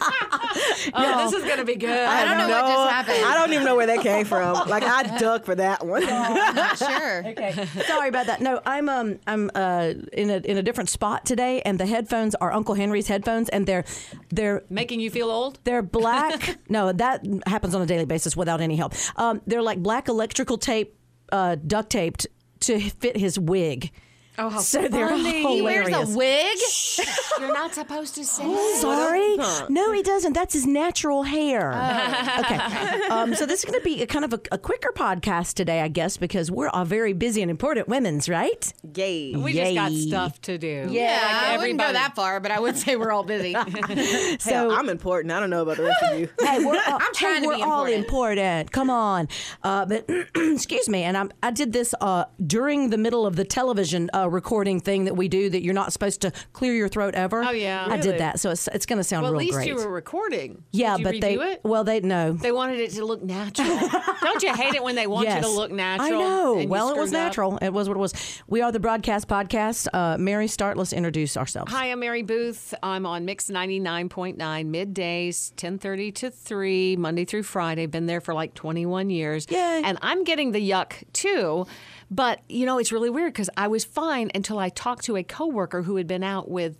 Oh, this is gonna be good. I don't know what just happened. I don't even know where that came from. Like I dug for that one. Not sure. Okay, sorry about that. No, I'm um I'm uh in a in a different spot today, and the headphones are Uncle Henry's headphones, and they're they're Making you feel old? they're black. no, that happens on a daily basis without any help. Um, they're like black electrical tape, uh, duct taped to fit his wig. Oh, how So they're funny. He wears a wig. You're not supposed to say. Sorry. No, he doesn't. That's his natural hair. Okay. Um, so this is going to be a kind of a, a quicker podcast today, I guess, because we're all very busy and important women's, right? Gay. We just got Yay. stuff to do. Yeah, I wouldn't go that far, but I would say we're all busy. Hell, I'm important. I don't know about the rest of you. Hey, we're all, I'm trying hey, to we're be all important. important. Come on, uh, but excuse me. And I'm, I did this uh, during the middle of the television uh, recording thing that we do that you're not supposed to clear your throat ever. Oh, yeah. I Really? did that, so it's it's going to sound Well, at least great. you were recording. yeah, but they it? well they no. They wanted it to look natural. Don't you hate it when they want yes. you to look natural? I know. Well, it was up? natural. It was what it was. We are the broadcast podcast. Uh, Mary, start. Let's introduce ourselves. Hi, I'm Mary Booth. I'm on Mix 99.9 middays, 10:30 to 3, Monday through Friday. Been there for like 21 years. Yay. And I'm getting the yuck too. But, you know, it's really weird because I was fine until I talked to a coworker who had been out with,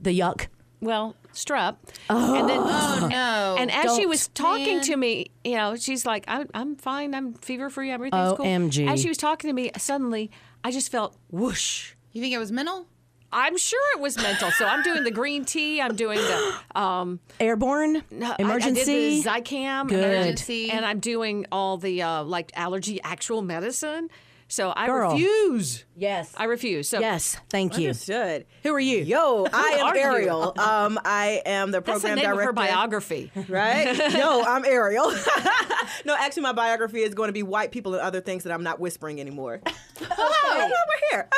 The yuck. well, strep. And then oh no! And as she Don't. was talking Man. to me, you know, she's like, I'm, I'm fine. I'm fever free. Everything's cool. OMG. As she was talking to me, suddenly I just felt whoosh. you think it was mental? I'm sure it was mental. So I'm doing the green tea. I'm doing the um, Airborne. no, I- Emergen-C. I, did the Zicam. Good. Emergen-C. And I'm doing all the uh, like allergy actual medicine. So I Girl. refuse. yes. I refuse. So yes. Thank you. Understood. Who are you? Yo, I am? Ariel. Um, I am the that's the program name director. of her biography. Right? Yo, I'm Ariel. no, actually, my biography is going to be white people and other things that I'm not whispering anymore. oh, we're here.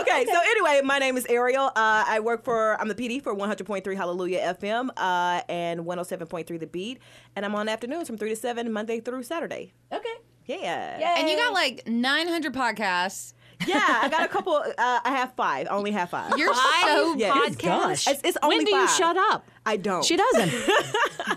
okay, so anyway, my name is Ariel. Uh, I work for, I'm the PD for 100.3 Hallelujah FM uh, and 107.3 The Beat. And I'm on afternoons from 3 to 7, Monday through Saturday. Okay. Yeah. And you got like 900 podcasts. Yeah, I got a couple. Uh, I have five. I only have five. You're so Yes. podcast. Gosh. It's, it's only when do you shut up? I don't. She doesn't.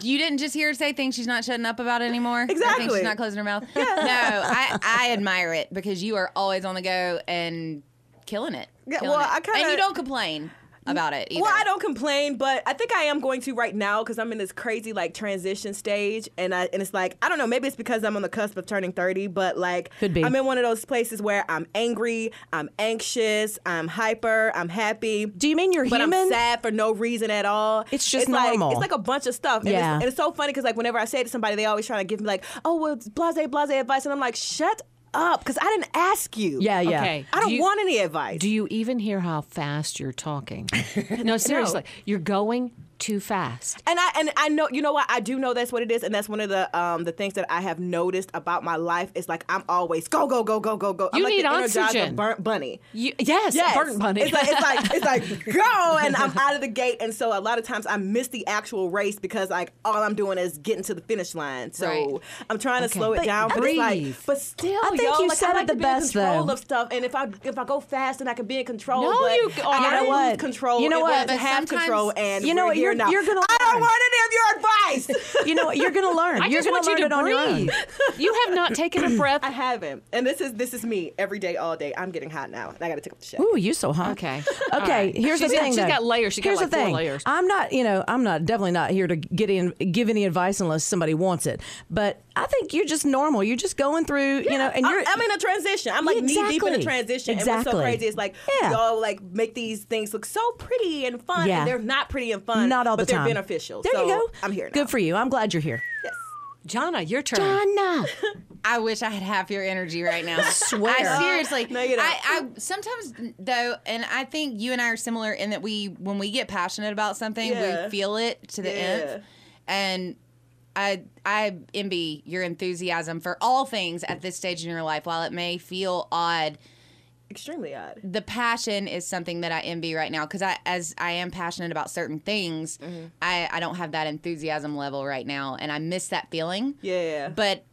You didn't just hear her say things she's not shutting up about anymore. Or Things Exactly. she's not closing her mouth. Yeah. No, I, I admire it because you are always on the go and killing it. Yeah, Killing well, it. I kinda- and you don't complain Mm-hmm. about it either. Well, I don't complain, but I think I am going to right now because I'm in this crazy like transition stage, and I and it's like I don't know, maybe it's because I'm on the cusp of turning 30, but like Could be. I'm in one of those places where I'm angry, I'm anxious, I'm hyper, I'm happy. Do you mean you're but human? I'm sad for no reason at all. It's just like, normal. It's like a bunch of stuff. And Yeah. it's, and it's so funny because like whenever I say it to somebody, they always try to give me like, oh well, it's blase blase advice, and I'm like, shut up, because I didn't ask you. Yeah, yeah. Okay. I don't Do you- want any advice. Do you even hear how fast you're talking? no, seriously. You're going too fast. And I and I know you know what I do know that's what it is, and that's one of the um the things that I have noticed about my life is like I'm always go go go go go go. I'm You like need the oxygen. burnt bunny. You, yes, Yes, burnt bunny. It's like it's like it's like go, and I'm out of the gate, and so a lot of times I miss the actual race because like all I'm doing is getting to the finish line. So Right. I'm trying to slow it But down, but it's like, breathe. but still, I think yo, you like, said I it the to be best, in control though. of stuff, and if I if I go fast, then I can be in control. No, but you I are. gotta You know lose what? control. You know what? have control, and You know what? Here You're- now. you're gonna Learn. I don't want any of your advice. you know what? You're going to learn. I you're just going want to you learn to it on your own. breathe. You have not taken a breath. I haven't, and this is this is me every day, all day. I'm getting hot now. and I got to take up the shit. Ooh, you so hot. Okay. Okay. All right. Here's She's the got- thing. she's though. got layers. She's got here's like the four thing. layers. I'm not. You know, I'm not definitely not here to get in, give any advice unless somebody wants it. But I think you're just normal. You're just going through. you know, and I'm- you're. I'm, in a transition. I'm like knee deep in a transition. Exactly. transition. And what's so crazy is like Yeah. y'all like make these things look so pretty and fun, Yeah. and they're not pretty and fun. not all but the time. But they're beneficial. There so you go. I'm here. Now. Good for you. I'm glad you're here. Yes. Johnna, your turn. Anna. I wish I had half your energy right now. Swear. I seriously. No, you don't. I, I sometimes though, and I think you and I are similar in that we, when we get passionate about something, Yeah. we feel it to the Yeah. nth. And I, I envy your enthusiasm for all things at this stage in your life. While it may feel odd, Extremely odd. the passion is something that I envy right now because I, as I am passionate about certain things, Mm-hmm. I, I don't have that enthusiasm level right now, and I miss that feeling. Yeah. But,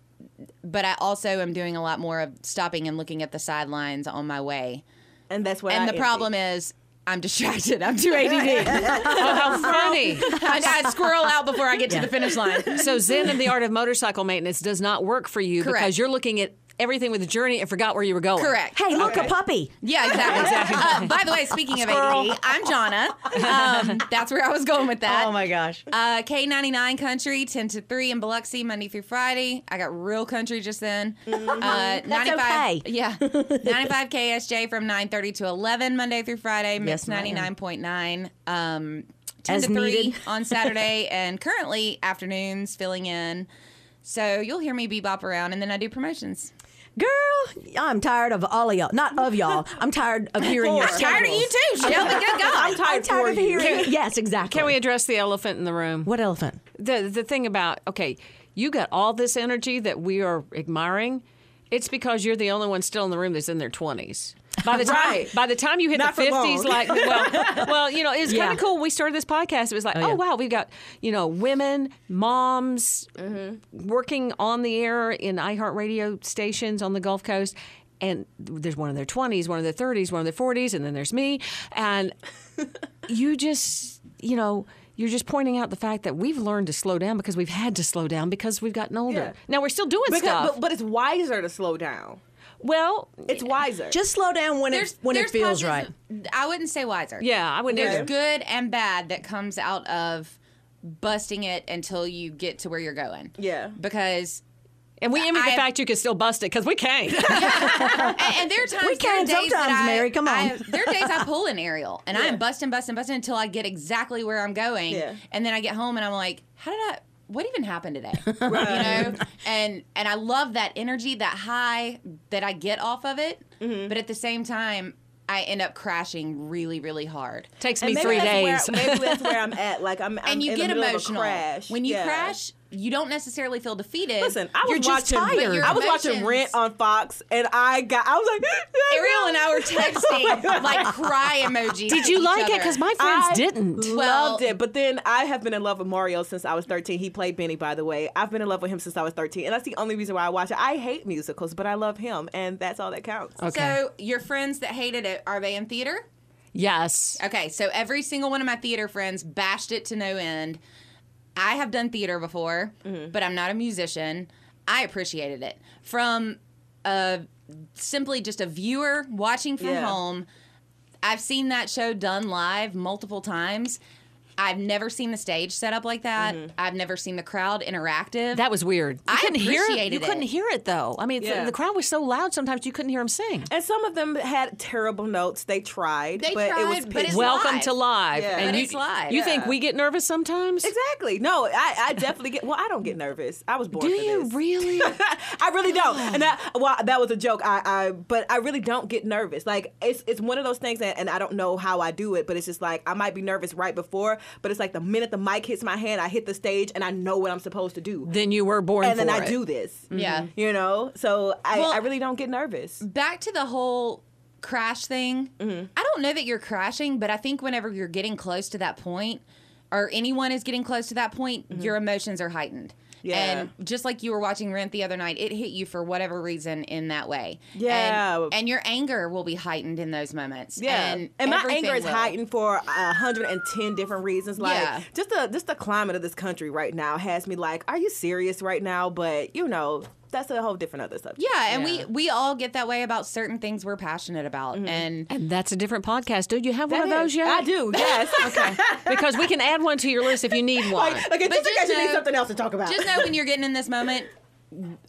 but I also am doing a lot more of stopping and looking at the sidelines on my way. and that's what. and I the envy. problem is. I'm distracted. I'm too ADD. Oh, how funny. I, I squirrel out before I get to the finish line. So Zen and the art of motorcycle maintenance does not work for you Correct. because you're looking at everything with the journey and forgot where you were going. Correct. Hey, look, a puppy. Yeah, exactly. Uh, by the way, speaking of ADD, I'm Johnna. Um, that's where I was going with that. Oh my gosh. Uh, K99 Country, 10 to 3 in Biloxi, Monday through Friday. I got real country just then. Uh, That's 95, okay. Yeah. 95 KSJ from 9.30 to 11, Monday through Friday. Mix Yes, 99.9. Um, 10 As to 3 needed. on Saturday and currently afternoons filling in. So you'll hear me bebop around and then I do promotions. Girl, I'm tired of all of y'all. Not of y'all. I'm tired of hearing your I'm Tired of you schedules. too, Shelby. Good God. I'm tired, I'm tired of you. hearing. yes, exactly. Can we address the elephant in the room? What elephant? The the thing about okay, you got all this energy that we are admiring. It's because you're the only one still in the room that's in their twenties. By the time Right. by the time you hit Not the fifties, like well, well, you know, it's Yeah. kind of cool. When we started this podcast. It was like, oh, oh yeah. wow, we've got you know women, moms, mm-hmm. working on the air in iHeartRadio stations on the Gulf Coast. And there's one in their 20s, one in their 30s, one in their 40s, and then there's me. And you just, you know, you're just pointing out the fact that we've learned to slow down because we've had to slow down because we've gotten older. Yeah. Now we're still doing Because, stuff. but, but it's wiser to slow down. Well, It's wiser. Just slow down when it when it feels right. I wouldn't say wiser. yeah, I wouldn't. There's never. good and bad that comes out of busting it until you get to where you're going. Yeah. Because And we envy the I- fact you can still bust it because we can't. and, and there are times We can days that sometimes, I- Mary, come on. I- there are days I pull an Ariel and I'm busting, busting, busting until I get exactly where I'm going. Yeah. And then I get home and I'm like, how did I? What even happened today? You know, and and I love that energy, that high that I get off of it. Mm-hmm. But at the same time, I end up crashing really, really hard. Takes And me three days. Where, maybe that's where I'm at. Like I'm, I'm and you in get the emotional crash. when you Yeah. crash. You don't necessarily feel defeated. Listen, I was You're just watching. tired. Your I was watching Rent on Fox, and I got. I was like, Ariel and I were oh texting like cry emojis. Did you each like it? Because my friends I didn't. Well- loved it. But then I have been in love with Mario since I was 13. He played Benny, by the way. I've been in love with him since I was 13, and that's the only reason why I watch it. I hate musicals, but I love him, and that's all that counts. Okay. So your friends that hated it are they in theater? yes. Okay, so every single one of my theater friends bashed it to no end. I have done theater before, Mm-hmm. but I'm not a musician. I appreciated it from uh, simply just a viewer watching from Yeah. home. I've seen that show done live multiple times. I've never seen the stage set up like that. Mm-hmm. I've never seen the crowd interactive. That was weird. You I couldn't hear it. You couldn't hear it though. I mean, Yeah. the crowd was so loud sometimes you couldn't hear them sing. And some of them had terrible notes. They tried, They but it was tried, but it's. Welcome live. to live. Yeah. And But you, it's live. You think we get nervous sometimes? Exactly. No, I, I definitely get. Well, I don't get nervous. I was born. Do for you this. really? I really don't. And that well, that was a joke. I, I but I really don't get nervous. Like it's it's one of those things that, and I don't know how I do it, but it's just like I might be nervous right before, but it's like the minute the mic hits my hand, I hit the stage and I know what I'm supposed to do. then you were born and then for I it. do this. Yeah. You know? So I, Well- I really don't get nervous. back to the whole crash thing. Mm-hmm. I don't know that you're crashing, but I think whenever you're getting close to that point, or anyone is getting close to that point, your emotions are heightened. Yeah. And just like you were watching Rent the other night, it hit you for whatever reason in that way. Yeah. And, and your anger will be heightened in those moments. Yeah, And, and, my anger is will. heightened for a hundred and ten different reasons. Like Yeah. just the just the climate of this country right now has me like, are you serious right now? But you know, that's a whole different other subject. Yeah, and we we all get that way about certain things we're passionate about, Mm-hmm. and And that's a different podcast. Do you have one That of those is- yet? I do. Yes. okay. because we can add one to your list if you need one. Like, okay, But just just case you need something else to talk about. just know when you're getting in this moment,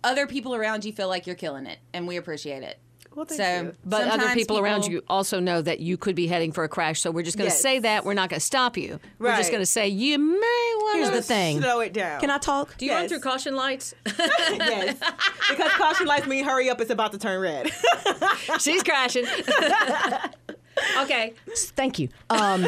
other people around you feel like you're killing it, and we appreciate it. Well, thank so, you. But other sometimes people, around you also know that you could be heading for a crash. So we're just going to Yes. say that. We're not going to stop you. We're just going to say you may want Here's to. the thing. Slow it down. Can I talk? Do you run Yes. through caution lights? yes. Because caution lights mean hurry up, it's about to turn red. She's crashing. okay. Thank you. Um,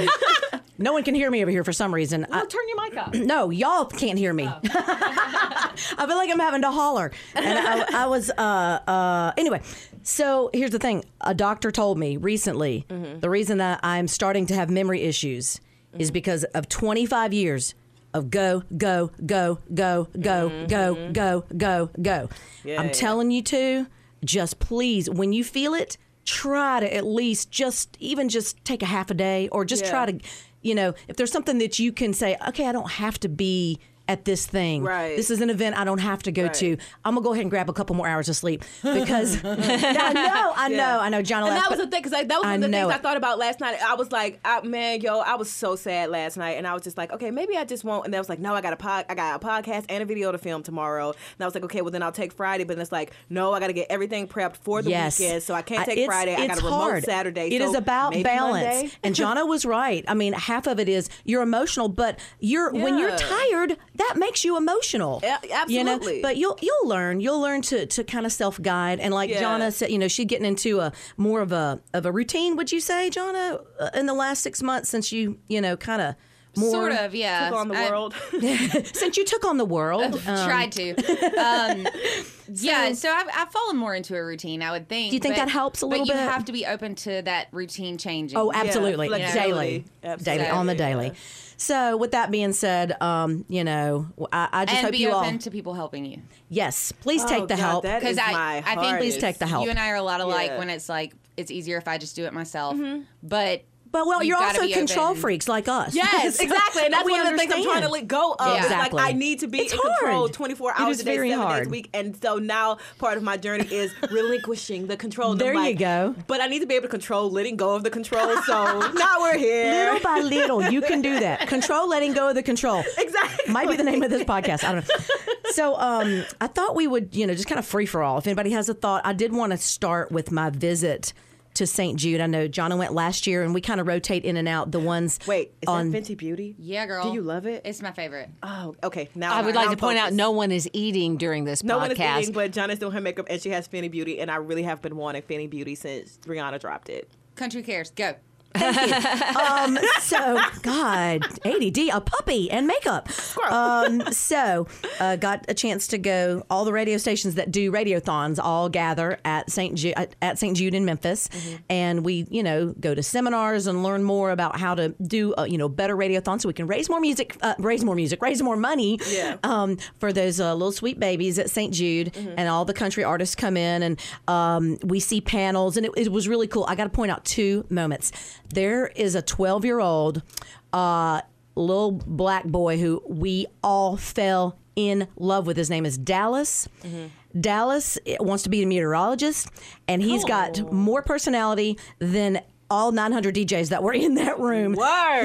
no one can hear me over here for some reason. I- Well, turn your mic up. no, y'all can't hear me. I feel like I'm having to holler. And I, I was, uh, uh, anyway. So here's the thing a doctor told me recently mm-hmm. the reason that I'm starting to have memory issues mm-hmm. is because of 25 years of go, go, go, go, go, mm-hmm. go, mm-hmm. go, go, go. Yeah, I'm yeah. telling you to just please, when you feel it, try to at least just even just take a half a day or just yeah. try to, you know, if there's something that you can say, okay, I don't have to be at this thing Right. this is an event i don't have to go Right. to i'm gonna go ahead and grab a couple more hours of sleep because i know i know i know john And that was the thing, because that was one of the things I thought about last night. I was like, I, man, yo, I was so sad last night, and I was just like, okay, maybe I just won't. And I was like, no, I got a pod, I got a podcast and a video to film tomorrow. And I was like, okay, well then I'll take Friday. But then it's like, no, I got to get everything prepped for the yes weekend, so I can't I- take it's- Friday. I got it's a remote hard. Saturday. It so is about balance and Johnna was right i mean half of it is you're emotional but you're when you're tired that makes you emotional Yeah, you know absolutely. but you'll you'll learn you'll learn to to kind of self-guide and like Yeah. Johnna said you know she's getting into a more of a of a routine would you say Johnna uh, in the last six months since you you know kind of more Sort of, yeah. Took on the I- world. since you took on the world um, tried to. Um, yeah, so I've, I've fallen more into a routine. I would think. Do you think but- that helps a little but bit? you have to be open to that routine changing. Oh, absolutely. flexibility. daily. Absolutely. Daily, on the Yeah. Daily. So, with that being said, um, you know, I, I just and hope be you open all. to people helping you. Yes, please Oh, take the God, help. that Because I, my I think. Please take the help. You and I are a lot alike Yeah. when it's like it's easier if I just do it myself. Mm-hmm. But But well, you've you're also control open. freaks like us. Yes, exactly. And that's we one of the things I'm trying to let go of. Yeah. Exactly. Like I need to be It's in control 24 hours is a day, very seven days hard. a week. And so now part of my journey is relinquishing the control. There I'm you go. But I need to be able to control letting go of the control. So now we're here. Little by little, you can do that. Control, letting go of the control. Exactly. Might be the name of this podcast. I don't know. So, um, I thought we would, you know, just kind of free for all. If anybody has a thought, I did want to start with my visit to St. Jude. I know Johnna went last year, and we kind of rotate in and out the ones. Wait, is on. that Fenty Beauty? yeah, girl. Do you love it? It's my favorite. Oh, okay. Now I would now like to I'm point out no one is eating during this No one is eating, but John is doing her makeup and she has Fenty Beauty, and I really have been wanting Fenty Beauty since Rihanna dropped it. Country cares. Go. Um, so, God, ADD, a puppy, and makeup. Um, so, uh, got a chance to go. All the radio stations that do radiothons all gather at St. Jude at St. Jude in Memphis, and we, you know, go to seminars and learn more about how to do, uh, you know, better radiothons so we can raise more music, uh, raise more music, raise more money. Yeah. Um, for those uh, little sweet babies at St. Jude, and all the country artists come in, and um, we see panels, and it, it was really cool. I got to point out two moments. There is a 12 year old uh, little black boy who we all fell in love with. His name is Dallas. Dallas wants to be a meteorologist, and he's got more personality than all 900 DJs that were in that room. Word.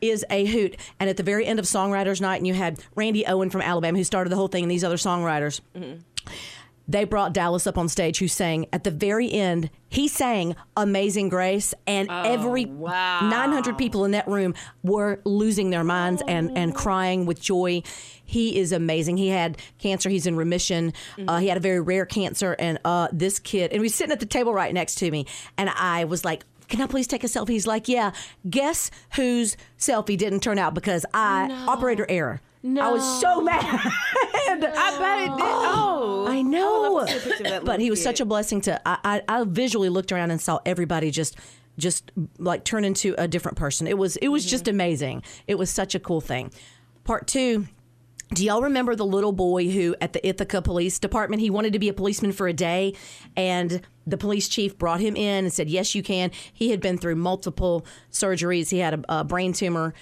He is a hoot. And at the very end of Songwriters Night, and you had Randy Owen from Alabama who started the whole thing, and these other songwriters. They brought Dallas up on stage, who sang at the very end. He sang "Amazing Grace," and every wow. 900 people in that room were losing their minds and and crying with joy. He is amazing. He had cancer. He's in remission. Uh, he had a very rare cancer, and uh, this kid, and he was sitting at the table right next to me, and I was like. Can I please take a selfie? He's like, yeah. Guess whose selfie didn't turn out because I operator error. I was so mad. I bet it did. Oh, I I know. would love to see a picture of that but he was such a blessing to. I, I, I visually looked around and saw everybody just, just like turn into a different person. It was, it was just amazing. It was such a cool thing. Part two. Do y'all remember the little boy who at the Ithaca Police Department he wanted to be a policeman for a day and the police chief brought him in and said yes you can. He had been through multiple surgeries. He had a, a brain tumor.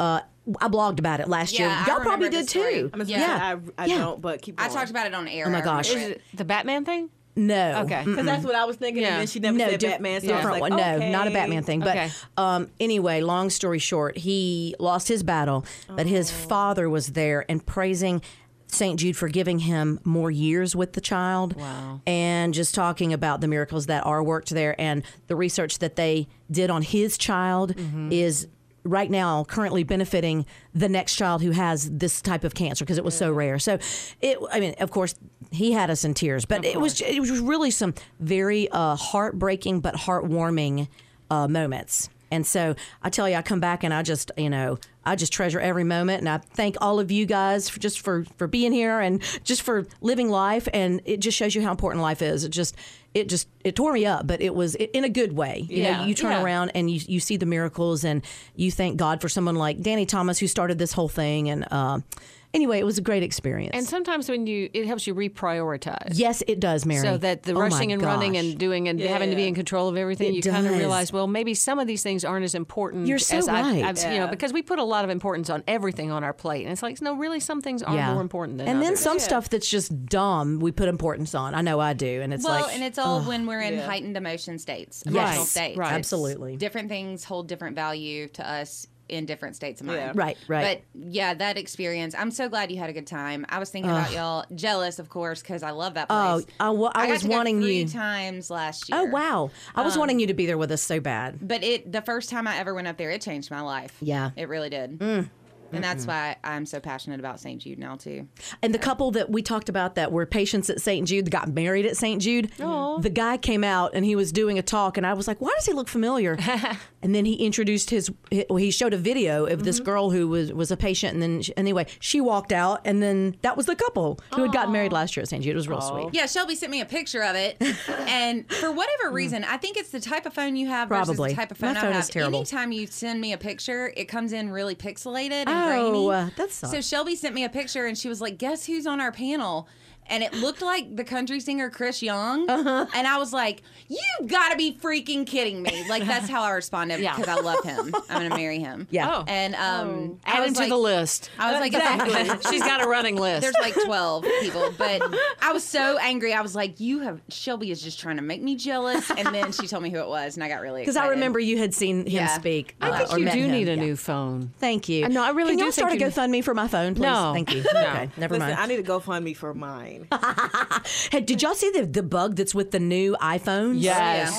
Uh, I blogged about it last Yeah, year. Y'all probably did too. I'm Yeah. yeah. I, I Yeah. don't, but keep I talked about it on air. Oh my gosh. Is it. it the Batman thing? No. Okay. Because that's what I was thinking, Yeah. and then she never no, said diff- Batman. So I was different like, one. No, not a Batman thing. But Okay. um, anyway, long story short, he lost his battle, but his Oh. father was there and praising St. Jude for giving him more years with the child. Wow. And just talking about the miracles that are worked there and the research that they did on his child is right now currently benefiting the next child who has this type of cancer because it was so rare. So it I mean, of course, he had us in tears, but it was it was really some very uh, heartbreaking but heartwarming uh, moments. And so I tell you, I come back and I just, you know, I just treasure every moment, and I thank all of you guys for just for for being here and just for living life. And it just shows you how important life is. It just, it just, it tore me up, but it was in a good way. You Yeah, know, you turn yeah. around and you you see the miracles, and you thank God for someone like Danny Thomas who started this whole thing. And uh, anyway, it was a great experience. And sometimes when you, it helps you reprioritize. yes, it does, Mary. So that the Oh rushing and running and doing and having to be in control of everything, It you kind of realize, well, maybe some of these things aren't as important. You're so as right. I've, I've, You know, because we put a lot of importance on everything on our plate, and it's like, no, really, some things are more important than others. and then others. some stuff that's just dumb we put importance on. I know I do, and it's well, like and it's all when we're in heightened emotion states, emotional states. right. It's- Absolutely. Different things hold different value to us in different states of mind. Yeah. Right, right. But yeah, that experience. I'm so glad you had a good time. I was thinking about y'all. Jealous, of course, because I love that Oh, place. I, wa- I got was wanting three you. times last year. Oh wow! I Um, was wanting you to be there with us so bad. But it the first time I ever went up there, it changed my life. Yeah. it really did. Mm. And that's why I'm so passionate about St. Jude now too. And the couple that we talked about that were patients at St. Jude that got married at St. Jude, the guy came out and he was doing a talk, and I was like, "Why does he look familiar?" and then he introduced his. Well, he showed a video of this mm-hmm. girl who was was a patient, and then she, anyway, she walked out, and then that was the couple who had gotten married last year at St. Jude. It was real sweet. Yeah, Shelby sent me a picture of it, and for whatever mm. reason, I think it's the type of phone you have versus Probably. the type of My phone I phone have. is terrible. Anytime you send me a picture, it comes in really pixelated and Oh, grainy. sucks. So Shelby sent me a picture, and she was like, "Guess who's on our panel?" And it looked like the country singer Chris Young, Uh-huh. and I was like, you've got to be freaking kidding me!" Like that's how I responded Yeah. because I love him. I'm gonna marry him. Yeah. Oh. and um, I Add was him to like- the list. I was like, She's got a running list. there's like 12 people, but I was so angry. I was like, you have, Shelby is just trying to make me jealous. And then she told me who it was, and I got really Because. I remember you had seen him Yeah. speak. I uh, think or you met do him. need a Yeah. new phone. Thank you. No, I really Can do y'all start think a you- GoFundMe for my phone, please? No. Thank you. No. Okay, never Listen, mind. I need to GoFundMe for mine. Hey, did y'all see the, the bug that's with the new iPhones? Yes.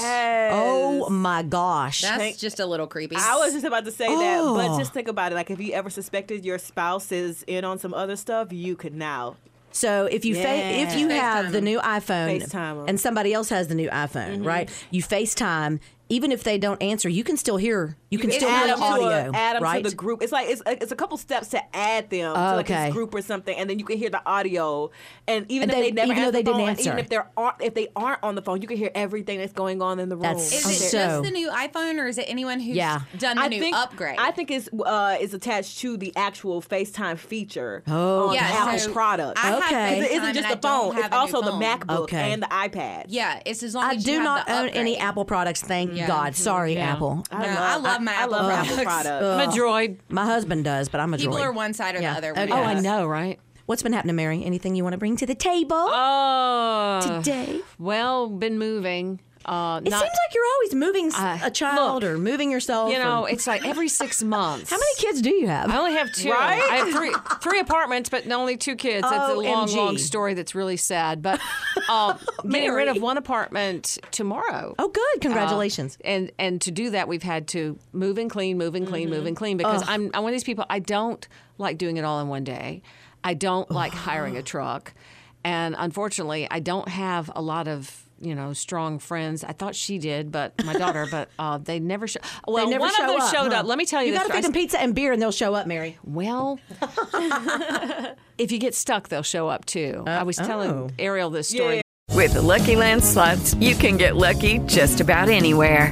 Oh, oh my gosh. That's just a little creepy. I was just about to say that, Oh. but just think about it. Like, if you ever suspected your spouse is in on some other stuff, you could now. So if you fa- if you have the new iPhone FaceTime 'em. and somebody else has the new iPhone, mm-hmm. right? You FaceTime. Even if they don't answer, you can still hear. You can still hear the audio, a, add them right? to the group. It's like it's it's a couple steps to add them to like Okay. this group or something, and then you can hear the audio. And even And if they- they, never even though answer they the didn't answer. even if they're aren't if they aren't on the phone, you can hear everything that's going on in the room. That's is it so- just the new iPhone, or is it anyone who's Yeah. done the I new think upgrade? I think it's uh, is attached to the actual FaceTime feature Oh, on Yeah, the Apple so product. I Okay. FaceTime it isn't just the phone; it's a new also the. MacBook Okay. and the iPad. Yeah, it's as long I as do not the own any. Apple products. Thank Yeah. God. Sorry, Yeah. Apple. No, I love my I Apple love my products. Apple products. I'm a droid. My husband does, but I'm a People droid. People are one side or Yeah. the other. Okay. Oh, I know, right? What's been happening, Mary? Anything you want to bring to the table Oh, today? well, been moving. Uh, It not, seems like you're always moving Uh, a child look, or moving yourself. you know, or- it's like every six months. how many kids do you have? I only have two. Right? I have three three apartments, but only two kids. It's a long, long story that's really sad. But uh, getting rid of one apartment tomorrow. oh, good. Congratulations. Uh, and and to do that, we've had to move and clean, move and clean, move and clean because I'm I'm one of these people. I don't like doing it all in one day. I don't like hiring a truck, and unfortunately, I don't have a lot of. You know, strong friends. I thought she did, but my daughter. But uh, they never show. Well, they never one show of them up, showed huh? up. Let me tell you, You got to feed I- them pizza and beer, and they'll show up, Mary. well, if you get stuck, they'll show up too. I was telling oh. Ariel this story. With the Lucky Land slots, you can get lucky just about anywhere.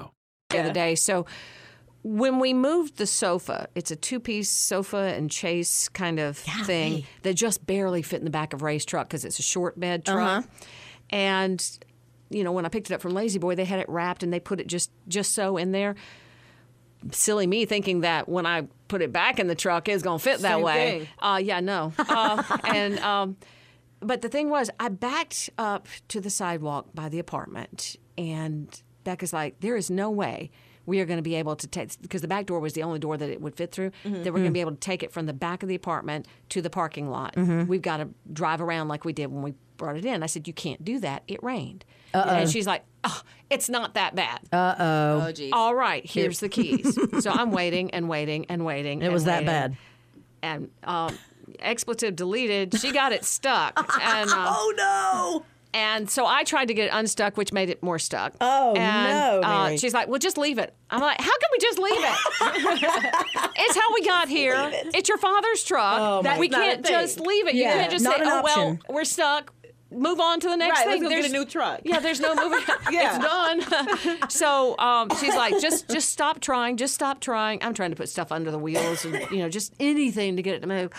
the other day. So when we moved the sofa, it's a two piece sofa and chaise kind of thing that just barely fit in the back of Ray's truck because it's a short bed truck. And, you know, when I picked it up from La-Z-Boy, they had it wrapped and they put it just just so in there. Silly me thinking that when I put it back in the truck, it's going to fit that Same way. Uh, yeah, no. Uh, and, um, but the thing was, I backed up to the sidewalk by the apartment, and Becca's like, "There is no way we are going to be able to take because the back door was the only door that it would fit through. Mm-hmm. That we're going to be able to take it from the back of the apartment to the parking lot. We've got to drive around like we did when we brought it in." I said, "You can't do that. It rained." And she's like, oh, "It's not that bad." Uh oh, geez. All right, here's the keys. so I'm waiting and waiting and waiting. It and was that bad. And um, expletive deleted. She got it stuck. And, uh, Oh no! And so I tried to get it unstuck, which made it more stuck. Oh, and, no, Uh, Mary. she's like, "Well, just leave it." I'm like, "How can we just leave it? it's how we got here. It's your father's truck. Oh, my we That's not a can't just leave it. You can't just not say, an "Oh well, we're stuck." Move on to the next Right, thing. let's go get a new truck. Yeah, there's no moving. Yeah. It's done. so um, she's like, just just stop trying. Just stop trying. I'm trying to put stuff under the wheels and you know just anything to get it to move.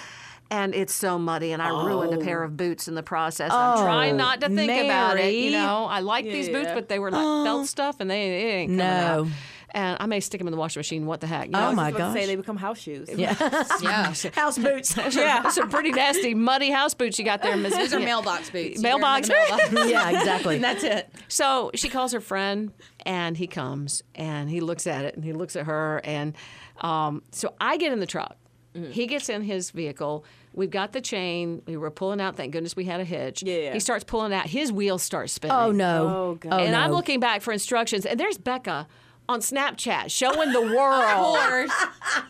And it's so muddy, and I ruined a pair of boots in the process. I'm trying not to think about it. You Oh, know, I like these boots, Yeah. but they were like felt stuff, and they, they ain't coming No. out. And I may stick them in the washing machine. What the heck? You Oh, know, my I was about to gosh. say they become house shoes. Yeah. Yeah. House boots. yeah, some pretty nasty, muddy house boots you got there, Miss. Those are mailbox boots. Mailbox. wear them in the mailbox. yeah, exactly. and that's it. So she calls her friend, and he comes, and he looks at it, and he looks at her, and um, so I get in the truck. Mm-hmm. He gets in his vehicle. We've got the chain. We were pulling out. Thank goodness we had a hitch. Yeah. He starts pulling out. His wheels start spinning. Oh no. Oh, God. and I'm looking back for instructions, and there's Becca on Snapchat showing the world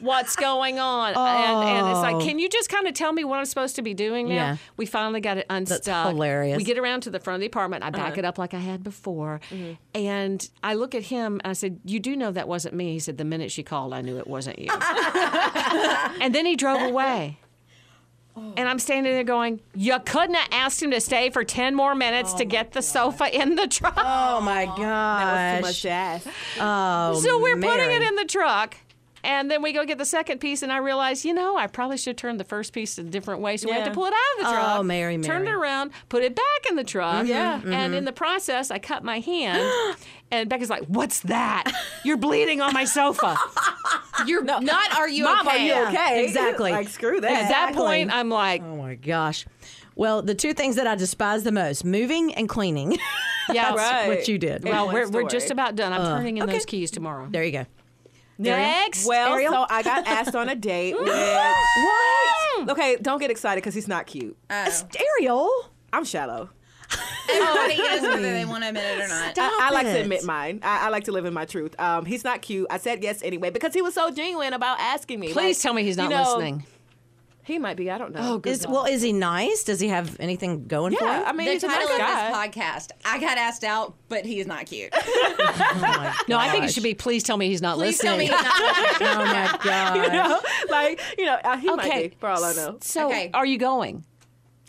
what's going on. And, and it's Oh. like, can you just kind of tell me what I'm supposed to be doing now? Yeah. We finally got it unstuck. That's hilarious. We get around to the front of the apartment. I back Uh-huh. it up like I had before. Mm-hmm. And I look at him and I said, You do know that wasn't me. He said, The minute she called, I knew it wasn't you. and then he drove away. Oh. And I'm standing there going, You couldn't have asked him to stay for 10 more minutes oh to get the sofa in the truck. Oh my god. That was too much to ask. Oh, So we're putting it in the truck. And then we go get the second piece, and I realize, you know, I probably should turn the first piece a different way. So we have to pull it out of the oh, truck. Oh, Mary, Turned it around, put it back in the truck. Mm-hmm, yeah. And mm-hmm. in the process, I cut my hand. and Becca's like, What's that? You're bleeding on my sofa. You're not. Are you Mom, okay? are you okay? exactly. like screw that. At that point, I'm like, Oh my gosh. Well, the two things that I despise the most: moving and cleaning. Yeah, That's Right. what you did. Well, we're, we're just about done. I'm uh, turning in okay. those keys tomorrow. there you go. Next. Well, Ariel? so I got asked on a date with. what? Okay, don't get excited because he's not cute. Oh. Ariel. I'm shallow. Everybody is whether they want to admit it or not. Stop I, I like it. to admit mine. I, I like to live in my truth. Um, he's not cute. I said yes anyway because he was so genuine about asking me. Please Like, tell me he's you not know, listening. He might be. I don't know. Oh, good. Is well, is he nice? Does he have anything going for Yeah, him? I mean, The he's a title nice of guy. this podcast, I got asked out, but he's not cute. No, I think it should be, Please tell me he's not Please tell me listening. he's not oh my god. you know, like you know, uh, he might be for all I know. So, Okay. are you going?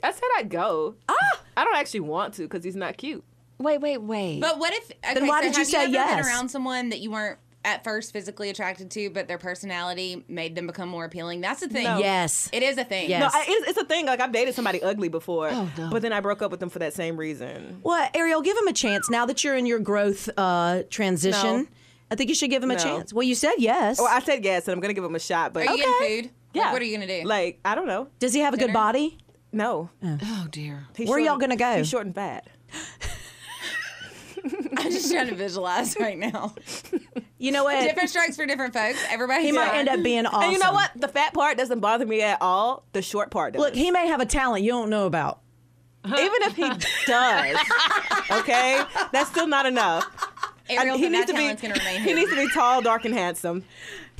I said I'd go. Ah, I don't actually want to because he's not cute. Wait, wait, wait. But what if? Okay, why so did you have say ever yes? Been around someone that you weren't at first physically attracted to, but their personality made them become more appealing. That's the thing. No. Yes. it is a thing. Yes. No, I, it's, it's a thing. Like I've dated somebody ugly before, Oh, no. but then I broke up with them for that same reason. Well, Ariel, give him a chance now that you're in your growth uh, transition. No. I think you should give him a chance. Well, you said yes. Well, I said yes, and I'm gonna give him a shot. But Are you getting food? yeah, Like, what are you gonna do? Like I don't know. Does he have a good body? No, oh dear. He's Where short y'all gonna go? He's short and fat. I'm just trying to visualize right now. You know what? different strokes for different folks. Everybody. he might end up being awesome. And you know what? The fat part doesn't bother me at all. The short part does. Look, he may have a talent you don't know about. even if he does, okay, that's still not enough. Ariel, he needs to be. gonna remain He needs to be tall, dark, and handsome.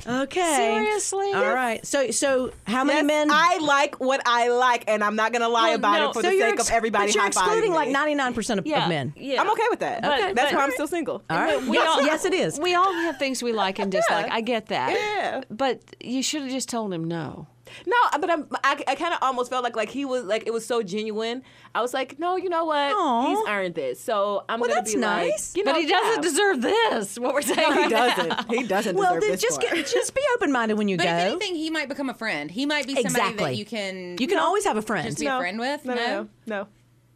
Okay. Seriously? All right. So so how many Yes, men? I like what I like, and I'm not gonna lie Well, about no, it for so the you're sake ex- of everybody but you're high-fiving excluding me. like 99 percent of, Yeah, of men. yeah. I'm okay with that. Okay, That's but- why I'm still single. All right. We yes, all- yes, it is. We all have things we like and dislike. Yeah. I get that. Yeah. But you should have just told him no. No, but I'm, I, I kind of almost felt like like he was like it was so genuine. I was like, no, you know what? Aw. He's earned this, so I'm Well, gonna that's be nice. like, you know, but he doesn't yeah. deserve this. What we're saying. No, he doesn't. now. He doesn't well, deserve then this just part. get, just be open minded when you But go. if anything, he might become a friend. He might be somebody Exactly. that you can you can always have a friend. just be no, a friend with. No, no, no. no.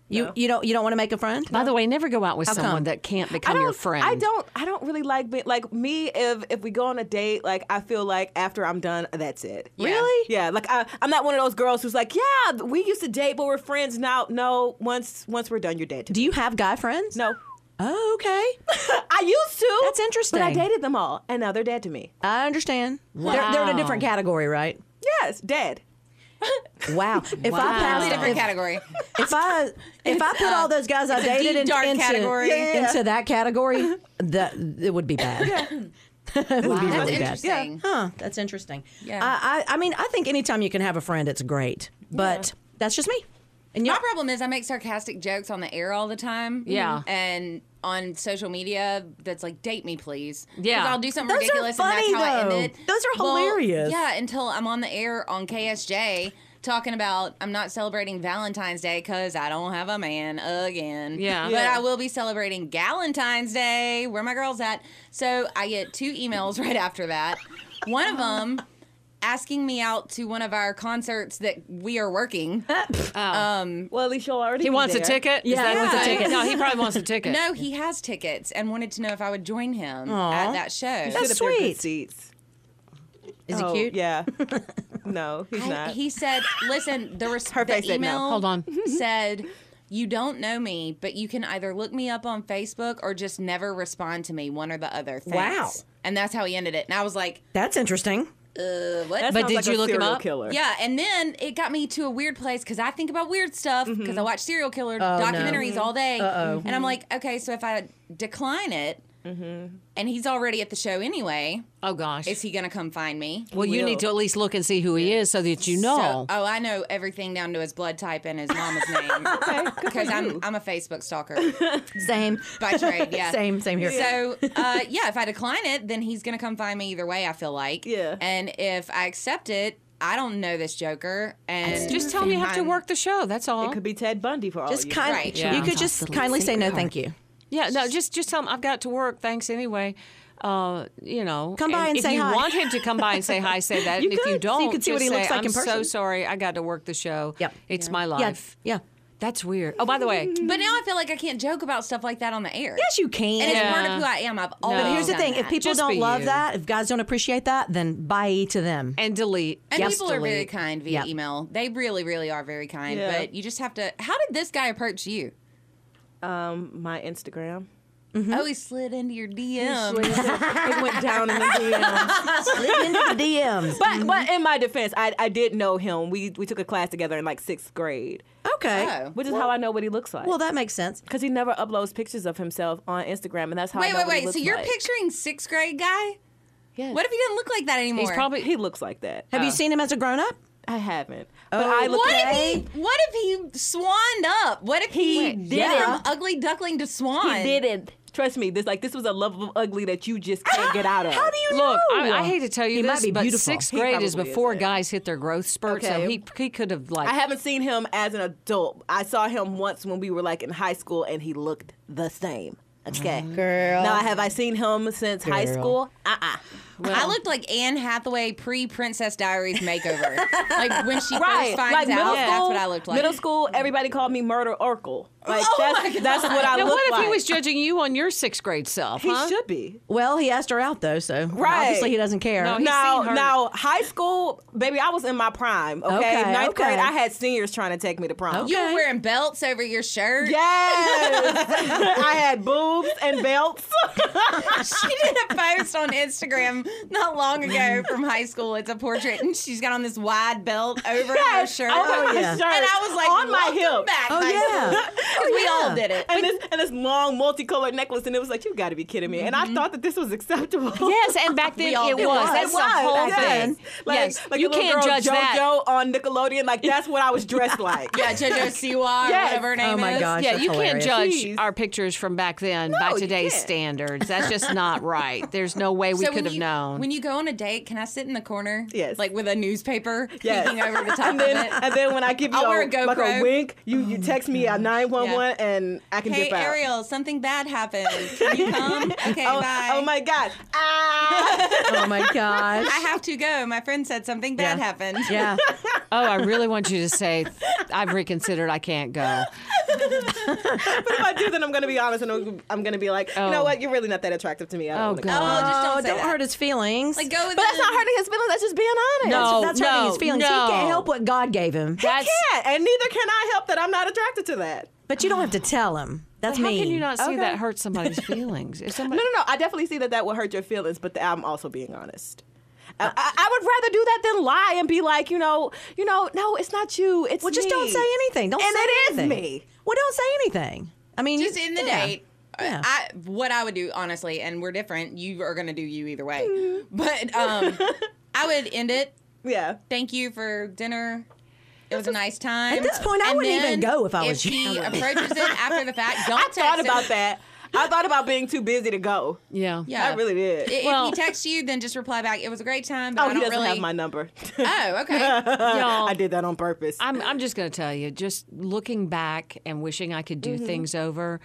You no. you don't you don't want to make a friend. By the way, never go out with How someone come? that can't become your friend. I don't. I don't really like being like me. If if we go on a date, like I feel like after I'm done, that's it. Yeah. Really? Yeah. Like I, I'm not one of those girls who's like, yeah, we used to date, but we're friends now. No, once once we're done, you're dead. To Do you have guy friends? No. Oh, okay. I used to. That's interesting. But I dated them all, and now they're dead to me. I understand. They're, they're in a different category, right? Yes, dead. Wow. If Wow. I Totally passed, different if, category. if I if I put uh, all those guys I dated deep, in- into category. Yeah. into that category, that it would be bad. Yeah. it would be That's really bad. interesting. Huh? That's interesting. Yeah. I, I I mean I think anytime you can have a friend, it's great. But that's just me. And you My problem is I make sarcastic jokes on the air all the time. Yeah. And on social media, that's like, date me, please. Yeah. Because I'll do something Those are ridiculous funny, and that's how I end it. Those are Well, hilarious. Yeah, until I'm on the air on KSJ talking about I'm not celebrating Valentine's Day because I don't have a man again. Yeah. But Yeah. I will be celebrating Galentine's Day. Where my girls at? So I get two emails right after that. One of them asking me out to one of our concerts that we are working. Um, Well, at least you'll already. He be wants a ticket. Is Yeah, he what wants a ticket. No, he probably wants a ticket. No, he has tickets and wanted to know if I would join him Aw. at that show. Sit That's up good sweet. Seats. is Oh, he cute? Yeah. no, he's I- not. he said, "Listen, the, res- Her the face said no. email Hold on. said." You don't know me, but you can either look me up on Facebook or just never respond to me, one or the other. Thanks. Wow. And that's how he ended it. And I was like, That's interesting. Uh, what? That But did like you a look him serial up? Killer. Yeah, and then it got me to a weird place because I think about weird stuff because I watch serial killer Oh, no. documentaries all day. Uh-oh. And I'm like, okay, so if I decline it and he's already at the show anyway, Oh gosh. is he going to come find me? well, you need to at least look and see who he is so that you know. So, oh, I know everything down to his blood type and his mama's name. okay, because I'm I'm a Facebook stalker Same. by trade. Yeah, Same. Same here. So, uh, yeah, if I decline it, then he's gonna come find me either way. I feel like. Yeah. And if I accept it, I don't know this Joker, and just tell me you have to work the show. That's all. It could be Ted Bundy for all just you kind. Right. You could just kindly say no, thank you. Yeah, no, just just tell him I've got to work. Thanks anyway. Uh, you know, Come by and if say you hi. want him to come by and say hi, say that. You and if you could, so don't, you can see what just he looks say, like I'm in so sorry. I got to work the show. Yep. it's my life. Yeah. That's weird. Oh, by the way, But now I feel like I can't joke about stuff like that on the air. Yes, you can. And it's part of who I am. I've always. But here's the done thing: if people Just don't love you. that, if guys don't appreciate that, then bye to them. and delete. And Yes, people are very kind via Yep. email. They really, really are very kind. Yeah. But you just have to. How did this guy approach you? Um, my Instagram. Oh, he slid into your DM. it went down in the DMs. Slip into the DMs. But but in my defense, I I did know him. We we took a class together in like sixth grade, Okay. Oh. which is how I know what he looks like. Well, that makes sense. because he never uploads pictures of himself on Instagram, and that's how. I Wait, know wait, what he wait. So you're like. picturing sixth grade guy? Yes. What if he didn't look like that anymore? He's probably he looks like that? Have you seen him as a grown up? I haven't, but Oh, I look. What at, if he? What if he swanned up? What if he, did did it. from ugly duckling to swan? He didn't. Trust me, this like this was a love of ugly that you just can't get out of. How do you Look, know? I, I hate to tell you He this, might be but beautiful. sixth grade is probably is, before guys hit their growth spurt, so he he could have like. I haven't seen him as an adult. I saw him once when we were like in high school, and he looked the same. Okay, Girl. Now have I seen him since high school? Uh uh I looked like Anne Hathaway pre Princess Diaries makeover. like when she Right, first finds like middle out, school. that's what I looked like. Middle school, everybody called me Murder Oracle. Like Oh that's my that's God. what I now, look what if like. he was judging you on your sixth grade self? He huh? should be. Well, he asked her out though, so Right. obviously he doesn't care. No, He's now, seen her. now, high school, baby, I was in my prime. Okay, Okay, ninth okay. grade, I had seniors trying to take me to prom. you were wearing belts over your shirt. Yes, I had boobs and belts. she did a post on Instagram not long ago from high school. It's a portrait, and she's got on this wide belt over her shirt. over my yeah. shirt, And I was like, on my "Welcome hip. back, Oh high yeah. School." because we all did it. And this and this long multicolored necklace, and it was like, you got to be kidding me. And I mm-hmm. thought that this was acceptable. Yes, and back then it did. was. It That's was, the whole yes. thing. Like, yes, like you can't girl judge that. JoJo on Nickelodeon. Like that's what I was dressed like. yeah, JoJo Siwa, Yes. whatever her oh name is. Oh my is. gosh. Yeah, that's you hilarious. can't judge Jeez. our pictures from back then by today's standards. That's just not right. There's no way we So could have known. When you go on a date, can I sit in the corner? Yes. Like with a newspaper Yes. peeking over the top and then, of it. and then when I give you a like a GoPro. wink, you, you oh text me at 911 and I can Hey dip out. Ariel, something bad happened. Can you come? Okay, Oh, bye. oh my God. Ah. Oh my gosh. I have to go. My friend said something bad Yeah. happened. Yeah. oh, I really want you to say, I've reconsidered. I can't go. but if I do, then I'm going to be honest and I'm- I'm going to be like, you know Oh. what? You're really not that attractive to me. I don't Oh, wanna go. God. Oh, just don't Oh, don't hurt his feelings. Like go with But that's the- not hurting his feelings. That's just being honest. No. that's hurting his feelings. He can't help what God gave him. That's can't, and neither can I help that I'm not attracted to that. But you don't have to tell him. That's how me. How can you not see Okay. that hurt somebody's feelings? If No, somebody, no, no. I definitely see that that will hurt your feelings, but I'm also being honest. I, I, I would rather do that than lie and be like, you know, you know, no, it's not you. It's Well, just me. don't say anything. Don't and say it is anything. me. Well, don't say anything. I mean, just you- in the yeah. date. Yeah. I what I would do honestly, and we're different. You are gonna do you either way, Mm. but um, I would end it. Yeah. Thank you for dinner. It was a nice time. At this point, I And wouldn't even go if I was if you. he approaches it after the fact, don't I text thought him. about that. I thought about being too busy to go. yeah. Yeah, I really did. I- If Well- he texts you, then just reply back. It was a great time, but oh, I he don't doesn't really. have my number. Oh, okay. Y'all, I did that on purpose. I'm, I'm just going to tell you, just looking back and wishing I could do Mm-hmm. things over,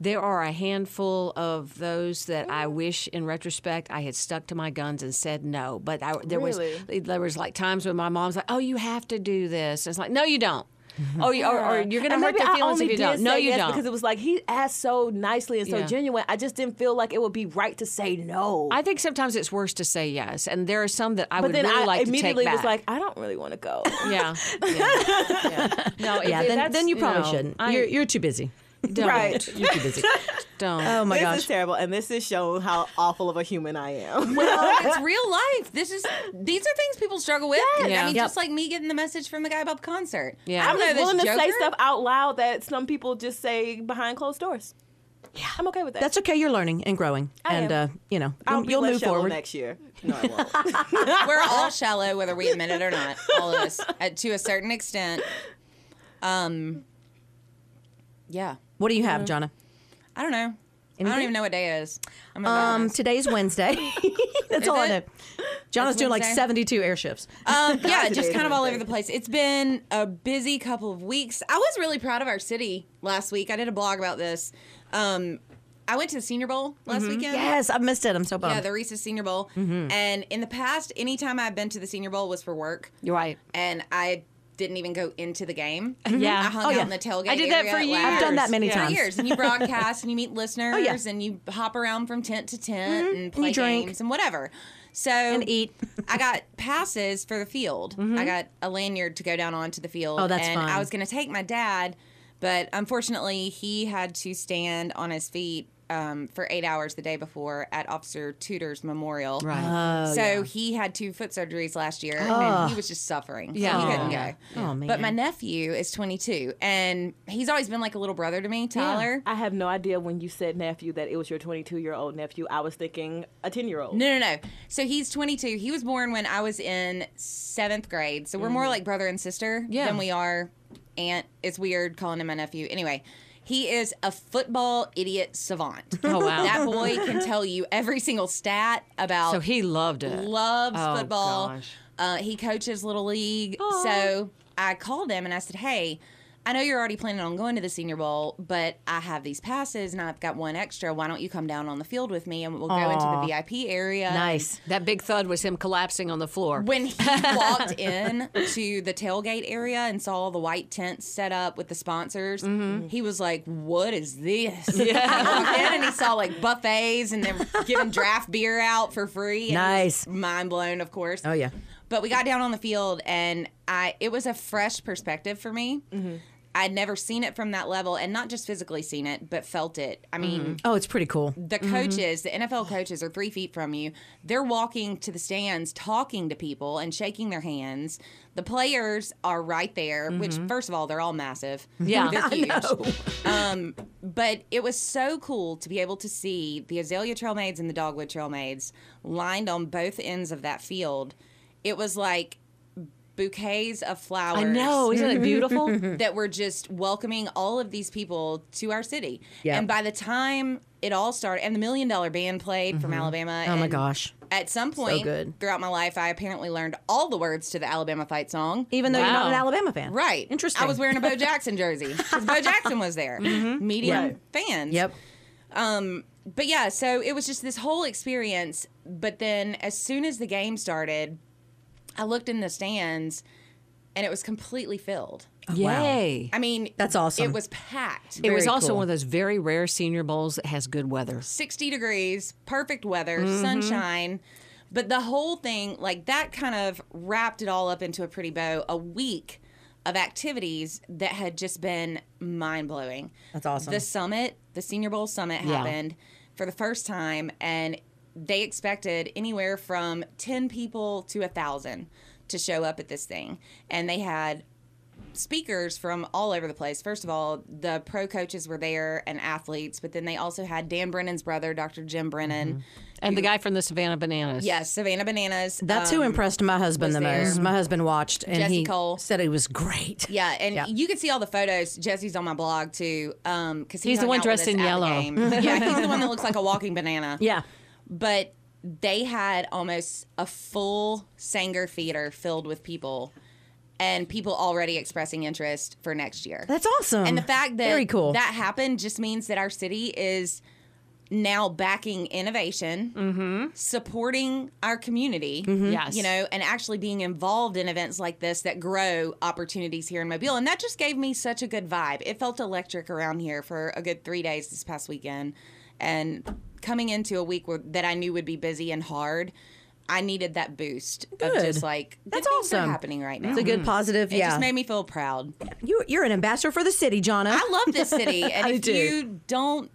there are a handful of those that Mm. I wish, in retrospect, I had stuck to my guns and said no. But I, there was there was like times when my mom's like, "Oh, you have to do this." It's like, "No, you don't." oh, you, or, or you're going to And hurt maybe their feelings if you don't. No, you yes don't. Because it was like he asked so nicely and so Yeah. genuine. I just didn't feel like it would be right to say no. I think sometimes it's worse to say yes, and there are some that I but would then really I like to take immediately back. was like, I don't really want to go. yeah, yeah, yeah. No, if- Yeah, if then, that's, then you probably know, shouldn't. I you're, you're too busy. don't, Right. You're too busy. Don't. Oh my this gosh. is terrible, and this is showing how awful of a human I am. well, it's real life. This is these are things people struggle with. Yeah. I mean, Yep. just like me getting the message from the guy about the concert. Yeah. I I'm just this willing to say stuff out loud that some people just say behind closed doors. Yeah, I'm okay with that. That's okay. You're learning and growing, I and am. uh, you know I'll you'll, be you'll move forward. next year. No, I won't. We're all shallow, whether we admit it or not. All of us, uh, to a certain extent. Um. Yeah, What do you have, Johnna? I don't know. I Anything? don't even know what day it is. I'm Um, embarrassed. today's Wednesday. That's Is all I it? know. Johnna's It's doing like Wednesday? 72 air shifts. Um, yeah, just kind of all over the place. It's been a busy couple of weeks. I was really proud of our city last week. I did a blog about this. Um, I went to the Senior Bowl last weekend. yes, I missed it. I'm so bummed. Yeah, the Reese's Senior Bowl. And in the past, anytime I've been to the Senior Bowl was for work, You're right. and I didn't even go into the game. Yeah. I hung Oh, out yeah. in the tailgate. I did that area for years. I've done that many Yeah. times. For years, and you broadcast and you meet listeners oh, yeah. and you hop around from tent to tent mm-hmm. and you play drink. games and whatever. So And eat. I got passes for the field. Mm-hmm. I got a lanyard to go down onto the field. Oh, that's and fun. I was going to take my dad, but unfortunately, he had to stand on his feet um, for eight hours the day before at Officer Tuder's memorial. Right. so he had two foot surgeries last year, and he was just suffering. So Yeah. he couldn't Yeah. go. Oh, man. But my nephew is 22, and he's always been like a little brother to me, Tyler. I have no idea when you said nephew that it was your 22 year old nephew. I was thinking a 10 year old. No, no, no. So he's 22. He was born when I was in seventh grade. So we're more like brother and sister Yeah. than we are aunt. It's weird calling him my nephew. Anyway, he is a football idiot savant. Oh, wow. That boy can tell you every single stat about. So he loved it. loves Oh, football. gosh. Uh, he coaches little league. So I called him and I said, "Hey, I know you're already planning on going to the Senior Bowl, but I have these passes and I've got one extra. Why don't you come down on the field with me and we'll go into the VIP area? nice. That big thud was him collapsing on the floor. When he walked in to the tailgate area and saw all the white tents set up with the sponsors, Mm-hmm. he was like, "What is this?" Yeah. he walked in and he saw like buffets and they're giving draft beer out for free. and Nice. mind blown, of course. Oh, yeah. But we got down on the field and I it was a fresh perspective for me. Mm-hmm. I'd never seen it from that level, and not just physically seen it, but felt it. I mean, mm-hmm. Oh, it's pretty cool. the mm-hmm. coaches, the NFL coaches are three feet from you. They're walking to the stands, talking to people and shaking their hands. The players are right there, which, mm-hmm. first of all, they're all massive. Yeah. they're huge. Um, but it was so cool to be able to see the Azalea Trail Maids and the Dogwood Trail Maids lined on both ends of that field. It was like bouquets of flowers I know. Isn't it beautiful? that were just welcoming all of these people to our city. Yeah. And by the time it all started, and the Million Dollar Band played from Alabama. Oh my gosh. At some point good. throughout my life, I apparently learned all the words to the Alabama fight song. Even though you're not an Alabama fan. Right. Interesting. Mm-hmm. I was wearing a Bo Jackson jersey because Bo Jackson was there. Medium fans. Yep. Um, but yeah, so it was just this whole experience. But then as soon as the game started, I looked in the stands and it was completely filled. Yay. I mean, That's awesome. It was packed. It was also cool. one of those very rare senior bowls that has good weather. 60 degrees, perfect weather, Mm-hmm. sunshine. But the whole thing, like that kind of wrapped it all up into a pretty bow. A week of activities that had just been mind blowing. That's awesome. The summit, the Senior Bowl summit Yeah. happened for the first time, and they expected anywhere from 10 people to a 1,000 to show up at this thing. And they had speakers from all over the place. First of all, the pro coaches were there and athletes, but then they also had Dan Brennan's brother, Dr. Jim Brennan. And the guy from the Savannah Bananas. Yes, Savannah Bananas. That's who um, impressed my husband the there. most. My husband watched and Jesse he Cole. said it was great. Yeah, and Yeah. you can see all the photos. Jesse's on my blog too, because He's the one dressed in yellow. yeah, he's the one that looks like a walking banana. Yeah. But they had almost a full Saenger theater filled with people, and people already expressing interest for next year. That's awesome. And the fact that Very cool. that happened just means that our city is now backing innovation, Mm-hmm. supporting our community, Yes. you know, and actually being involved in events like this that grow opportunities here in Mobile. And that just gave me such a good vibe. It felt electric around here for a good three days this past weekend. And coming into a week where, that I knew would be busy and hard, I needed that boost of just like good That's things awesome. happening right now. It's a good mm-hmm. positive. It yeah. just made me feel proud. you, you're an ambassador for the city, Johnna. I love this city, and I if do. you don't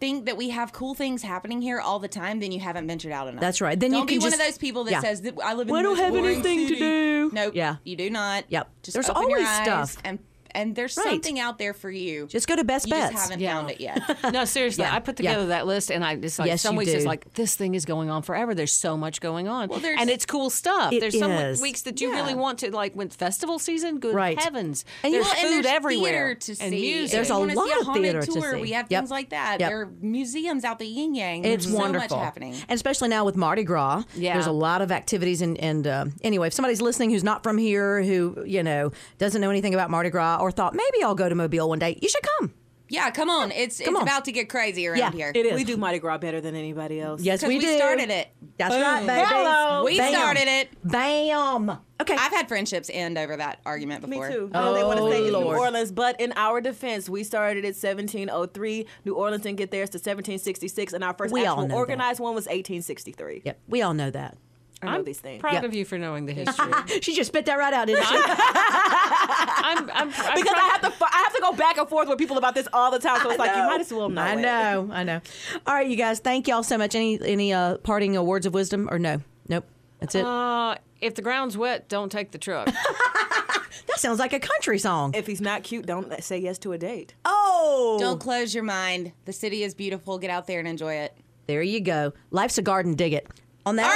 think that we have cool things happening here all the time, then you haven't ventured out enough. That's right. Then you don't be can one just- of those people that yeah. says that I live in. We the don't have boring anything to do. Nope. Yeah. you do not. Yep. Just There's open your always eyes stuff. and and there's Right. something out there for you. Just go to Best you Bets. just haven't Yeah. found it yet. No, seriously, Yeah. I put Yeah. together that list, and I just like Yes, some you weeks it's like this thing is going on forever. There's so much going on, Well, there's- and it's cool stuff. It there's some is. weeks that you Yeah. really want to like when festival season. Good Right. heavens, And there's know- Well, and food there's everywhere theater to and music. There's If you a see lot of haunted theater to see. We have Yep. things like that. Yep. There are museums out the yin yang. It's There's wonderful. So much happening. And especially now with Mardi Gras, Yeah. there's a lot of activities. And, and uh, anyway, if somebody's listening who's not from here, who, you know, doesn't know anything about Mardi Gras or thought maybe I'll go to Mobile one day, you should come. Yeah, come on. It's Come it's on. about to get crazy around Yeah, here. it is. We do Mardi Gras better than anybody else. Yes, 'Cause we we do. started it. That's right, Boom. baby. Hello. We Bam. started it. Bam. Okay. I've had friendships end over that argument before. Me before. too. Oh, they want to say in New Lord. Orleans, but in our defense, we started at 1703. New Orleans didn't get theirs to 1766, and our first We all actual know that. organized one was 1863. Yep. We all know that. I know I'm these things. proud Yeah. of you for knowing the history. She just spit that right out, didn't she? I'm, I'm, I'm because I have to, I have to go back and forth with people about this all the time. So it's like you might as well know. I it. know. I know. All right, you guys. Thank y'all so much. Any any uh, parting uh, words of wisdom or no? Nope. That's it. Uh, if the ground's wet, don't take the truck. that sounds like a country song. If he's not cute, don't say yes to a date. oh, Don't close your mind. The city is beautiful. Get out there and enjoy it. there you go. Life's a garden. Dig it. On that. All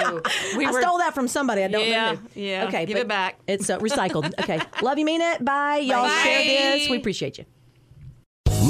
right, Joe we I were stole that from somebody. I don't Yeah, know. who. yeah. Okay, Give it back. It's uh, recycled. okay. Love you, mean it. Bye. Y'all Bye. share this. We appreciate you.